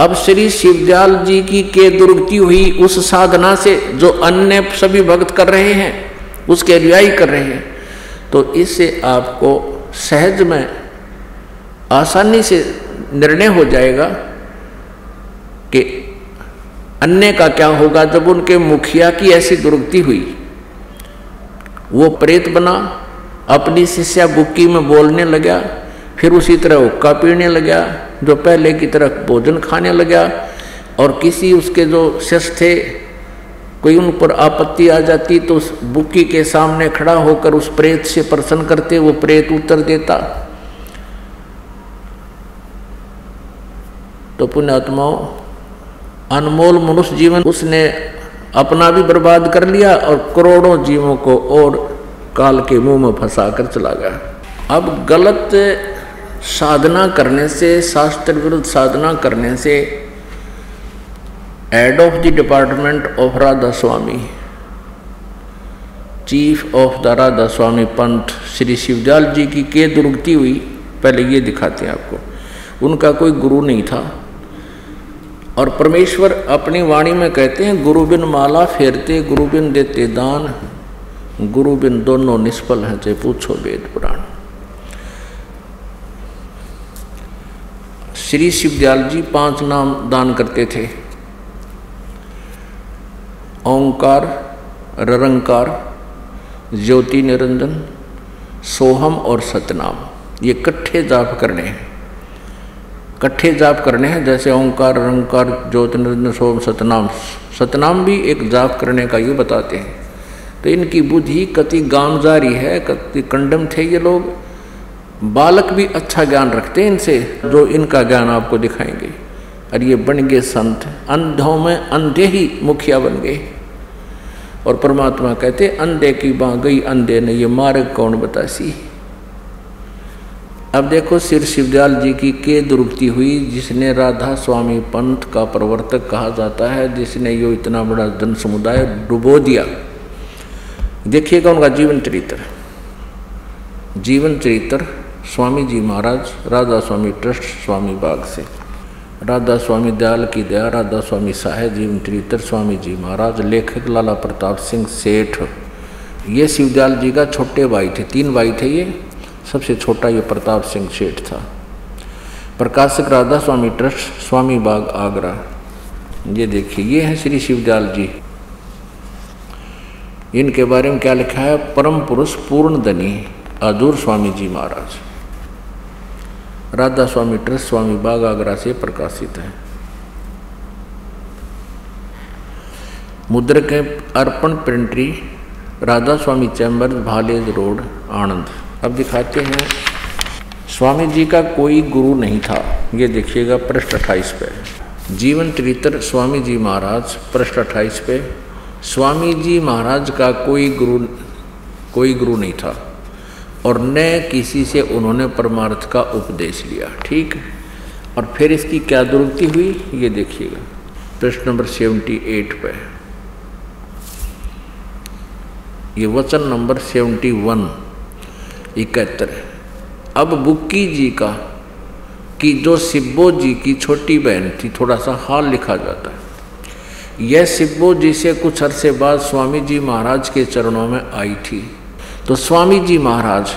अब श्री शिवदयाल जी की के दुर्गति हुई उस साधना से, जो अन्य सभी भक्त कर रहे हैं, उसके अनुयायी कर रहे हैं तो इससे आपको सहज में आसानी से निर्णय हो जाएगा कि अन्य का क्या होगा जब उनके मुखिया की ऐसी दुर्गति हुई? वो प्रेत बना, अपनी शिष्या बुक्की में बोलने लगा, फिर उसी तरह हुक्का पीने लगा, जो पहले की तरह भोजन खाने लगा, और किसी उसके जो शिष्य थे, कोई उन पर आपत्ति आ जाती तो उस बुक्की के सामने खड़ा होकर उस प्रेत से प्रसन्न करते, वो प्रेत उत्तर देता। तो पुण्यात्माओं अनमोल मनुष्य जीवन उसने अपना भी बर्बाद कर लिया और करोड़ों जीवों को और काल के मुँह में फंसा कर चला गया। अब गलत साधना करने से, शास्त्र विरुद्ध साधना करने से head of the department of Radha Swami chief of the Radha Swami पंथ श्री शिवदयाल जी की के दुर्गति हुई, पहले ये दिखाते हैं आपको। उनका कोई गुरु नहीं था। और परमेश्वर अपनी वाणी में कहते हैं गुरु बिन माला फेरते गुरु बिन देते दान। गुरु बिन दोनों निष्फल हैं, चाहे पूछो वेद पुराण। श्री शिवदयाल जी पाँच नाम दान करते थे। ओंकार, ररंकार, ज्योति निरंजन, सोहम और सतनाम। ये कट्ठे जाप करने हैं। कट्ठे जाप करने हैं, जैसे ओंकार रंकार ज्योत निरंजन सोम, सतनाम। सतनाम भी एक जाप करने का ये बताते हैं। तो इनकी बुद्धि कति गामजारी है, कति कंडम थे ये लोग। बालक भी अच्छा ज्ञान रखते हैं इनसे, जो इनका ज्ञान आपको दिखाएँगे। और ये बन गए संत। अंधों में अंधे ही मुखिया बन गए। और परमात्मा कहते, अंधे की बाँ गई, अंधे ने ये मार्ग कौन बतासी? अब देखो सिर शिवदयाल जी की के दुरुक्ति हुई, जिसने राधा स्वामी पंथ का प्रवर्तक कहा जाता है, जिसने यो इतना बड़ा जन समुदाय डुबो दिया। देखिएगा उनका जीवन चरित्र। जीवन चरित्र, स्वामी जी महाराज, राधा स्वामी ट्रस्ट, स्वामी बाग से। राधा स्वामी दयाल की दया, राधा स्वामी साहेब जीवन चरित्र, स्वामी जी महाराज, लेखक लाला प्रताप सिंह सेठ। ये शिवदयाल जी का छोटे भाई थे, तीन भाई थे ये। सबसे छोटा ये प्रताप सिंह सेठ था। प्रकाशक राधा स्वामी ट्रस्ट, स्वामी बाग, आगरा। ये देखिए, ये है श्री शिवदयाल जी। इनके बारे में क्या लिखा है? परम पुरुष पूर्ण धनी अजूर स्वामी जी महाराज। राधा स्वामी ट्रस्ट, स्वामी बाग, आगरा से प्रकाशित है। मुद्रक Arpan printery Radha Swami chamber, Bhalej road, Anand. अब दिखाते हैं। स्वामी जी का कोई गुरु नहीं था। ये देखिएगा पृष्ठ अट्ठाईस पे। जीवन चरित्र स्वामी जी महाराज पृष्ठ अट्ठाईस पे। स्वामी जी महाराज का कोई गुरु कोई गुरु नहीं था। और न किसी से उन्होंने परमार्थ का उपदेश लिया, ठीक और फिर इसकी क्या दुरुक्ति हुई? ये देखिएगा। प्रश्न नंबर सेवेंटी एट पे। ये वचन नंबर सेवेंटी वन। इकहत्तर अब बुक्की जी का कि जो सिब्बो जी की छोटी बहन थी, थोड़ा सा हाल लिखा जाता है। यह सिब्बो जी से कुछ अरसे बाद स्वामी जी महाराज के चरणों में आई थी। तो स्वामी जी महाराज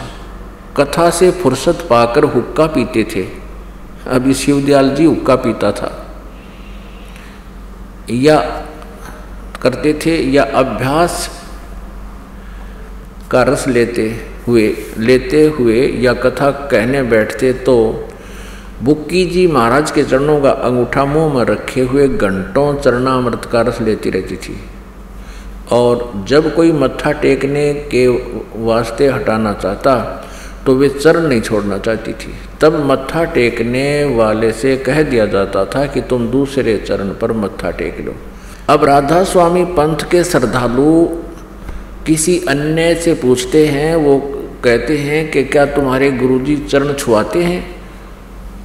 कथा से फुर्सत पाकर हुक्का पीते थे। अभी शिवदयाल जी हुक्का पीता था। या करते थे या अभ्यास का रस लेते हुए, लेते हुए या कथा कहने बैठते तो बुक्की जी महाराज के चरणों का अंगूठा मुँह में रखे हुए घंटों चरणामृत का रस लेती रहती थी। और जब कोई मत्था टेकने के वास्ते हटाना चाहता तो वे चरण नहीं छोड़ना चाहती थी। तब मत्था टेकने वाले से कह दिया जाता था कि तुम दूसरे चरण पर मत्था टेक लो। अब राधा स्वामी पंथ के श्रद्धालु किसी अन्य से पूछते हैं, वो कहते हैं कि क्या तुम्हारे गुरुजी चरण छुआते हैं?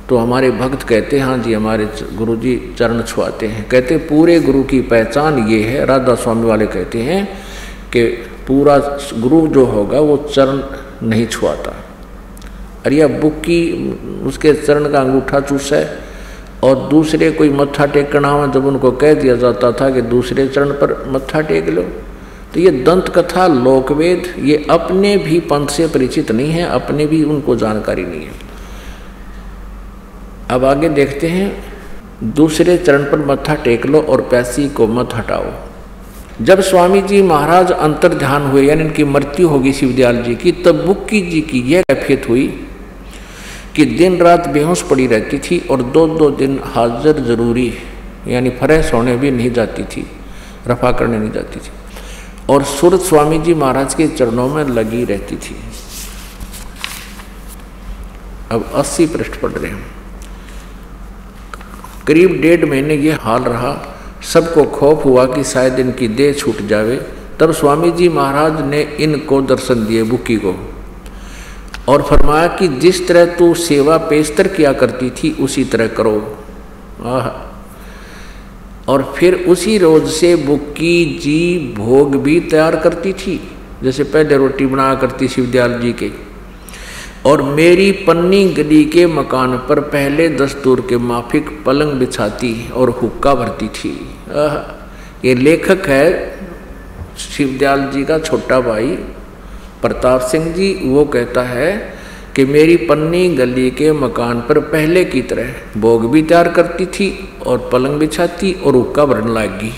तो हमारे भक्त कहते हैं हाँ जी, हमारे गुरुजी चरण छुआते हैं। कहते पूरे गुरु की पहचान ये है। राधा स्वामी वाले कहते हैं कि पूरा गुरु जो होगा वो चरण नहीं छुआता। अरे या बुक की उसके चरण का अंगूठा चूस है और दूसरे कोई मत्था टेकना हो जब उनको कह दिया जाता था कि दूसरे चरण पर मत्था टेक लो। तो ये दंत कथा, लोकवेद, ये अपने भी पंथ से परिचित नहीं है, अपने भी उनको जानकारी नहीं है। अब आगे देखते हैं, दूसरे चरण पर मत्था टेक लो और पैसी को मत हटाओ। जब स्वामी जी महाराज अंतर ध्यान हुए, यानी इनकी मृत्यु होगी शिवदयाल जी की, तब बुक्की जी की यह कैफियत हुई कि दिन रात बेहोश पड़ी रहती थी और दो दो दिन हाजिर ज़रूरी, यानी फ्रेश होने भी नहीं जाती थी, रफा करने नहीं जाती थी। और सूरत स्वामी जी महाराज के चरणों में लगी रहती थी। अब 80 पृष्ठ पढ़ रहे हैं। करीब डेढ़ महीने ये हाल रहा। सबको खौफ हुआ कि शायद इनकी देह छूट जावे। तब स्वामी जी महाराज ने इनको दर्शन दिए बुकी को और फरमाया कि जिस तरह तू सेवा पेस्तर किया करती थी, उसी तरह करो। आह! और फिर उसी रोज से बुक्की जी भोग भी तैयार करती थी, जैसे पहले रोटी बनाया करती शिवदयाल जी के। और मेरी पन्नी गली के मकान पर पहले दस्तूर के माफिक पलंग बिछाती और हुक्का भरती थी। ये लेखक है शिवदयाल जी का छोटा भाई प्रताप सिंह जी, वो कहता है कि मेरी पन्नी गली के मकान पर पहले की तरह भोग भी तैयार करती थी और पलंग बिछाती और हुक्का भरने लगी।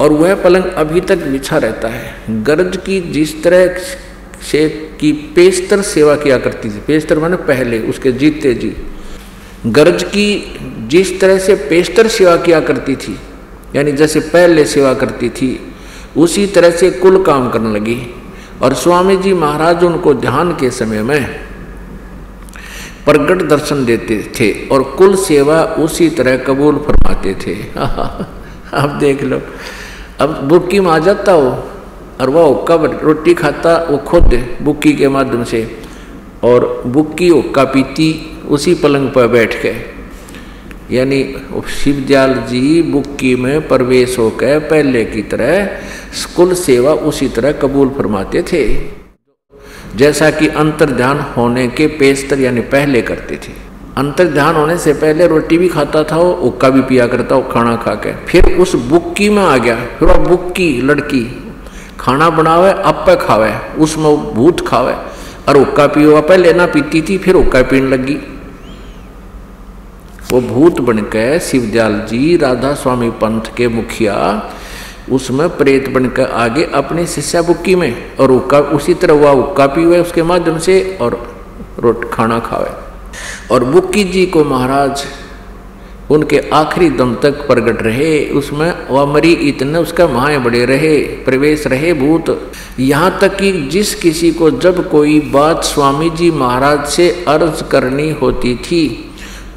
और वह पलंग अभी तक बिछा रहता है। गर्ज की जिस तरह से की पेस्तर सेवा किया करती थी। पेस्तर माने पहले, उसके जीते जी। गरज की जिस तरह से पेस्टर सेवा किया करती थी, यानी जैसे पहले सेवा करती थी, उसी तरह से कुल काम करने लगी। और स्वामी जी महाराज उनको ध्यान के समय में प्रगट दर्शन देते थे और कुल सेवा उसी तरह कबूल फरमाते थे। अब देख लो। अब बुक्की में आ जाता हो और वह कब रोटी खाता, वो खुद बुक्की के माध्यम से और बुक्की हुक्का पीती उसी पलंग पर बैठ के यानी शिवदयाल जी बुक्की में प्रवेश होकर पहले की तरह कुल सेवा उसी तरह कबूल फरमाते थे। जैसा कि अंतर ध्यान होने के पेस्तर यानी पहले करते थे। अंतर ध्यान होने से पहले रोटी भी खाता था, वो उक्का भी पिया करता, वो खाना खा के फिर उस बुक्की में आ गया। फिर वो बुक्की, लड़की, खाना बनावे अब पे खावे, उसमें भूत खावे। और उक्का पियो पहले ना पीती थी, फिर उक्का पीने लगी। वो भूत बनकर शिवदयाल जी राधा स्वामी पंथ के मुखिया, उसमें प्रेत बनकर आगे अपने शिष्या बुक्की में और उक्का उसी तरह वह उक्का पीवे उसके माध्यम से और रोट खाना खावे। और बुक्की जी को महाराज, उनके आखिरी दम तक प्रगट रहे, उसमें वह मरी इतने उसका माए बड़े रहे, प्रवेश रहे भूत। यहाँ तक कि जिस किसी को जब कोई बात स्वामी जी महाराज से अर्ज़ करनी होती थी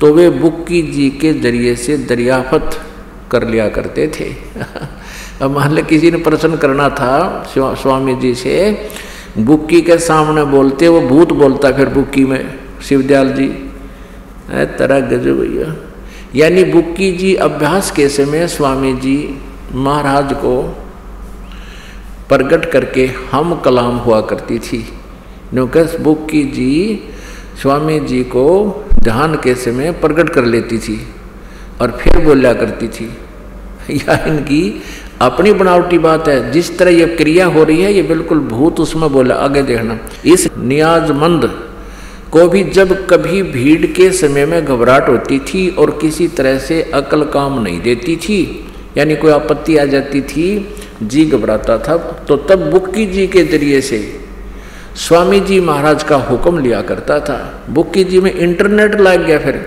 तो वे बुक्की जी के ज़रिए से दरियाफत कर लिया करते थे। अब मान लो किसी ने प्रश्न करना था स्वामी जी से बुक्की के सामने बोलते, वो भूत बोलता फिर बुक्की में, शिवदयाल जी। है तरह गजो भैया। यानी बुक्की जी अभ्यास के समय स्वामी जी महाराज को प्रकट करके हम कलाम हुआ करती थी। नुकस बुक्की जी, स्वामी जी को ध्यान के समय प्रकट कर लेती थी और फिर बोला करती थी, या इनकी अपनी बनावटी बात है, जिस तरह ये क्रिया हो रही है ये बिल्कुल भूत उसमें बोला, आगे देखना, इस नियाजमंद को भी जब कभी भीड़ के समय में घबराहट होती थी और किसी तरह से अकल काम नहीं देती थी, यानी कोई आपत्ति आ जाती थी, जी घबराता था तो तब बुक्की जी के ज़रिए से स्वामी जी महाराज का हुक्म लिया करता था। बुक्की जी में इंटरनेट लग गया फिर।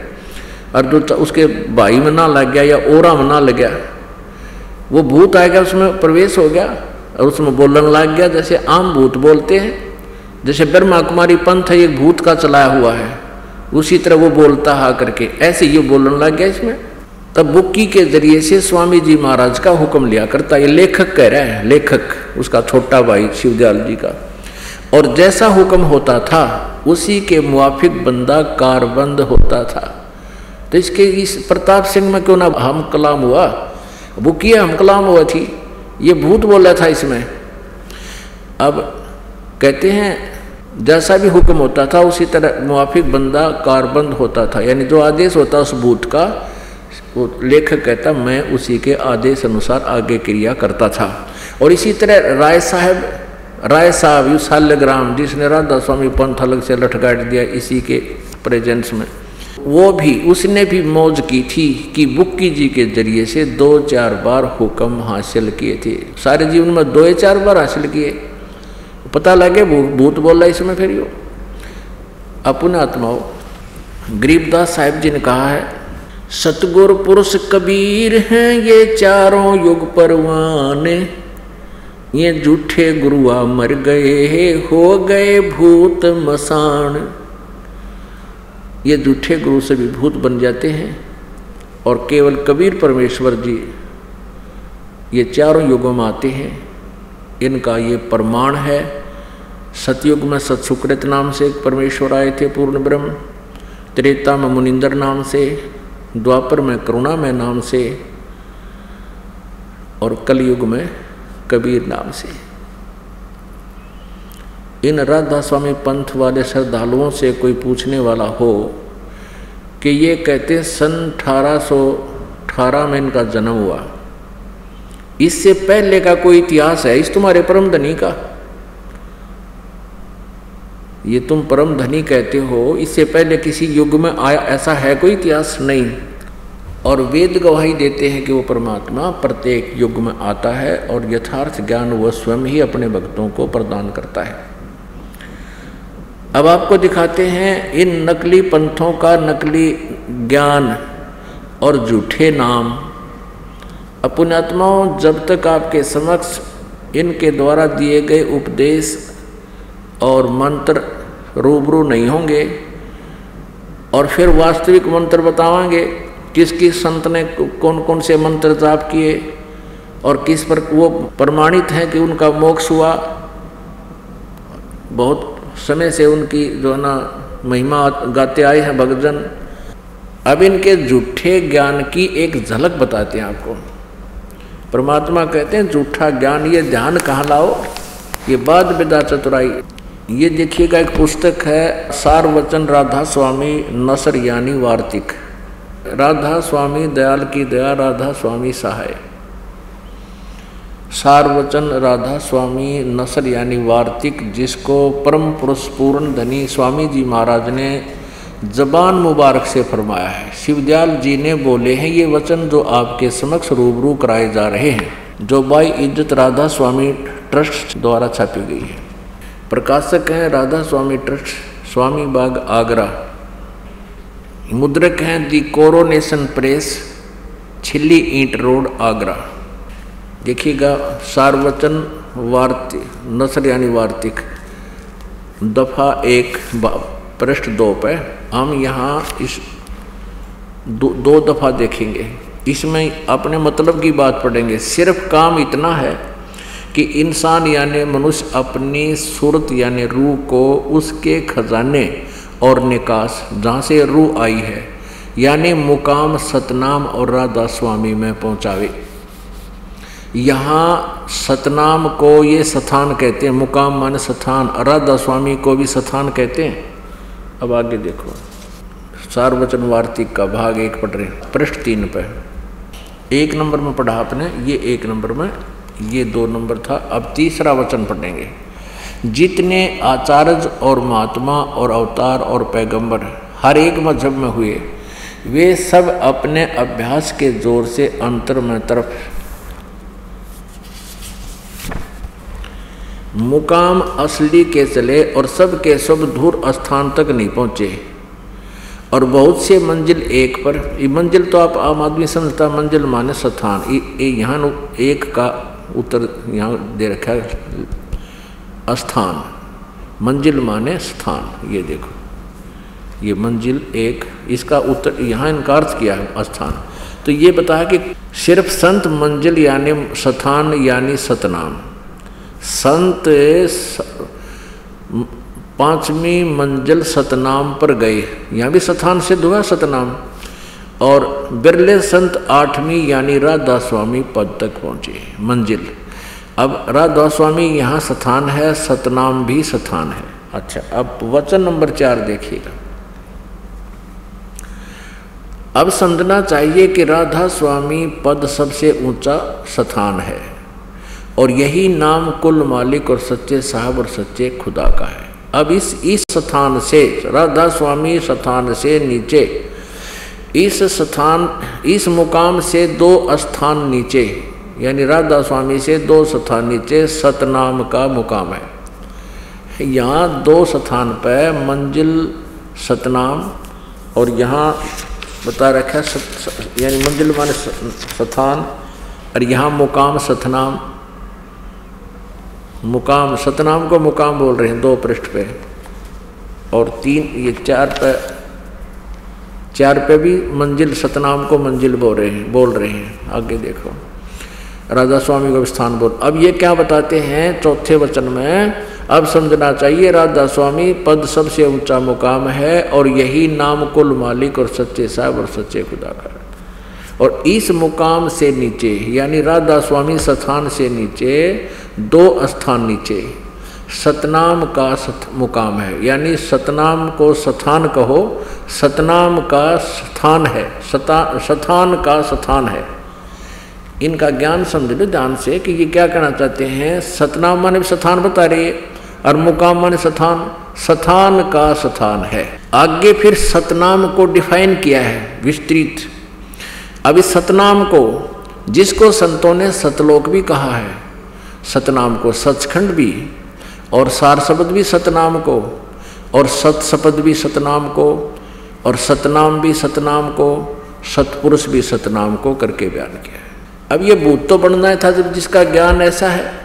और जो उसके भाई में ना लग गया या ओरा में ना लग गया, वो भूत आ गया, उसमें प्रवेश हो गया और उसमें बोलन लग गया, जैसे आम भूत बोलते हैं। जैसे ब्रह्मा कुमारी पंथ एक भूत का चलाया हुआ है। उसी तरह वो बोलता हा करके, ऐसे ये बोलन लग गया इसमें। तब बुक्की के ज़रिए से स्वामी जी महाराज का हुक्म लिया करता। ये लेखक कह रहा है, लेखक, उसका छोटा भाई शिवदयाल जी का। और जैसा हुक्म होता था, उसी के मुआफिक बंदा कारबंद होता था। तो इसके इस प्रताप सिंह में क्यों ना हम कलाम हुआ? बुक्की हम कलाम हुआ थी। ये भूत बोला था इसमें। अब कहते हैं, जैसा भी हुक्म होता था, उसी तरह मुआफिक बंदा कारबंद होता था। यानी जो आदेश होता उस भूत का, वो लेखक कहता, मैं उसी के आदेश अनुसार आगे क्रिया करता था। और इसी तरह राय साहब राय साहब, यू साल्यग्राम जिसने राधा स्वामी पंथ अलग से लटकाट दिया इसी के प्रेजेंस में। वो भी, उसने भी मौज की थी कि बुक्की जी के ज़रिए से दो चार बार हुक्म हासिल किए थे। सारे जीवन में दो चार बार हासिल किए। पता लगे भूत बोल इसमें फिर यो। अपने आत्माओं गरीबदास साहिब जी ने कहा है, सतगुर पुरुष कबीर हैं ये चारों युग परवान ये जूठे गुरुआ मर गए हो गए भूत मसान ये जूठे गुरु से भी भूत बन जाते हैं और केवल कबीर परमेश्वर जी ये चारों युगों में आते हैं। इनका ये प्रमाण है। सतयुग में सत्सुकृत नाम से एक परमेश्वर आए थे पूर्ण ब्रह्म। त्रेता में मुनिंदर नाम से, द्वापर में करुणा में नाम से और कलयुग में कबीर नाम से। इन राधा स्वामी पंथ वाले श्रद्धालुओं से कोई पूछने वाला हो कि ये कहते सन अठारह सौ अठारह में इनका जन्म हुआ। इससे पहले का कोई इतिहास है? इस तुम्हारे परम धनी का। ये तुम परम धनी कहते हो, इससे पहले किसी युग में आया, ऐसा है कोई इतिहास? नहीं। और वेद गवाही देते हैं कि वो परमात्मा प्रत्येक युग में आता है और यथार्थ ज्ञान वह स्वयं ही अपने भक्तों को प्रदान करता है। अब आपको दिखाते हैं इन नकली पंथों का नकली ज्ञान और झूठे नाम। अपुण्यात्माओं जब तक आपके समक्ष इनके द्वारा दिए गए उपदेश और मंत्र रूबरू नहीं होंगे और फिर वास्तविक मंत्र बतावांगे किस किस संत ने कौन कौन से मंत्र जाप किए और किस पर वो प्रमाणित हैं कि उनका मोक्ष हुआ? बहुत समय से उनकी जो है ना महिमा गाते आए हैं भगजन अब इनके झूठे ज्ञान की एक झलक बताते हैं आपको। परमात्मा कहते हैं, झूठा ज्ञान, ये ध्यान कहाँ लाओ? ये बाद विदा चतुराई। ये देखिएगा एक पुस्तक है सार वचन राधा स्वामी नसर यानी वार्तिक। राधा स्वामी दयाल की दया राधा स्वामी सहाय। सार वचन राधा स्वामी नसर यानी वार्तिक, जिसको परम पुरुष पूर्ण धनी स्वामी जी महाराज ने जबान मुबारक से फरमाया है। शिवदयाल जी ने बोले हैं, ये वचन जो आपके समक्ष रूबरू कराए जा रहे हैं, जो बाई इज़्ज़त राधा स्वामी ट्रस्ट द्वारा छापी गई है। प्रकाशक हैं राधा स्वामी ट्रस्ट, स्वामी बाग आगरा। मुद्रक हैं दी कोरोनेशन प्रेस छिल्ली ईंट रोड आगरा। देखिएगा सार्वचन वार्तिक नसर यानी वार्तिक दफ़ा एक पृष्ठ दो पे। हम यहाँ इस दो, दो दफ़ा देखेंगे। इसमें अपने मतलब की बात पढ़ेंगे। सिर्फ़ काम इतना है कि इंसान यानी मनुष्य अपनी सूरत यानी रूह को उसके खजाने और निकास, जहाँ से रूह आई है, यानी मुकाम सतनाम और राधा स्वामी में पहुँचावे। यहाँ सतनाम को ये स्थान कहते हैं, मुकाम मान स्थान राधा स्वामी को भी स्थान कहते हैं। अब आगे देखो सार्वचन वार्तिक का भाग एक पढ़ रहे पृष्ठ तीन पे। एक नंबर में पढ़ा आपने, ये एक नंबर में, ये दो नंबर था, अब तीसरा वचन पढ़ेंगे। जितने आचार्य और महात्मा और अवतार और पैगंबर हर एक मज़हब में हुए, वे सब अपने अभ्यास के ज़ोर से अंतर में तरफ़। मुकाम असली के चले और सब के सब दूर स्थान तक नहीं पहुँचे। और बहुत से मंजिल एक पर, ये मंजिल तो आप आम आदमी समझता मंजिल माने स्थान। यहाँ एक का उत्तर यहाँ दे रखा है। स्थान मंजिल माने स्थान, ये देखो। ये मंजिल एक, इसका उत्तर, यहाँ इनका अर्थ किया है स्थान तो ये बताया कि सिर्फ़ संत मंजिल यानी स्थान यानी सतनाम। संत पांचवी मंजिल सतनाम पर गए। यहाँ भी स्थान सिद्ध हुआ, सतनाम। और बिरले संत आठवीं यानी राधा स्वामी पद तक पहुँचे, मंजिल। अब राधा स्वामी यहाँ स्थान है सतनाम भी स्थान है। अच्छा अब वचन नंबर चार देखिएगा। अब समझना चाहिए कि राधा स्वामी पद सबसे ऊँचा स्थान है और यही नाम कुल मालिक और सच्चे साहब और सच्चे खुदा का है। अब इस इस स्थान से राधा स्वामी स्थान से नीचे इस स्थान इस मुकाम से दो स्थान नीचे यानी राधा स्वामी से दो स्थान नीचे सतनाम का मुकाम है। यहाँ दो स्थान पर मंजिल, सतनाम और यहाँ बता रखा सत यानी मंजिल माने स्थान और यहाँ मुकाम, सतनाम। मुकाम, सतनाम को मुकाम बोल रहे हैं दो पृष्ठ पे और तीन, ये चार पे चार पे भी मंजिल, सतनाम को मंजिल बोल रहे हैं, बोल रहे हैं। आगे देखो। राधा स्वामी को स्थान बोल। अब ये क्या बताते हैं? चौथे वचन में, अब समझना चाहिए राधा स्वामी पद सबसे ऊँचा मुकाम है और यही नाम कुल मालिक और सच्चे साहब और सच्चे खुदा का और इस मुकाम से नीचे, यानी राधा स्वामी स्थान से नीचे, दो स्थान नीचे, सतनाम का सत मुकाम है। यानी सतनाम को स्थान कहो, सतनाम का स्थान है, सता, स्थान का स्थान है। इनका ज्ञान समझ लो ध्यान से कि ये क्या कहना चाहते हैं सतनाम माने स्थान बता रही है, और मुकाम माने स्थान। स्थान का स्थान है। आगे फिर सतनाम को डिफाइन किया है, विस्तृत। अब इस सतनाम को, जिसको संतों ने सतलोक भी कहा है, सतनाम को सचखंड भी, और सार शब्द भी सतनाम को, और सत शब्द भी सतनाम को, और सतनाम भी सतनाम को, सतपुरुष भी सतनाम को करके बयान किया अब ये भूत तो बनना था जब जिसका ज्ञान ऐसा है।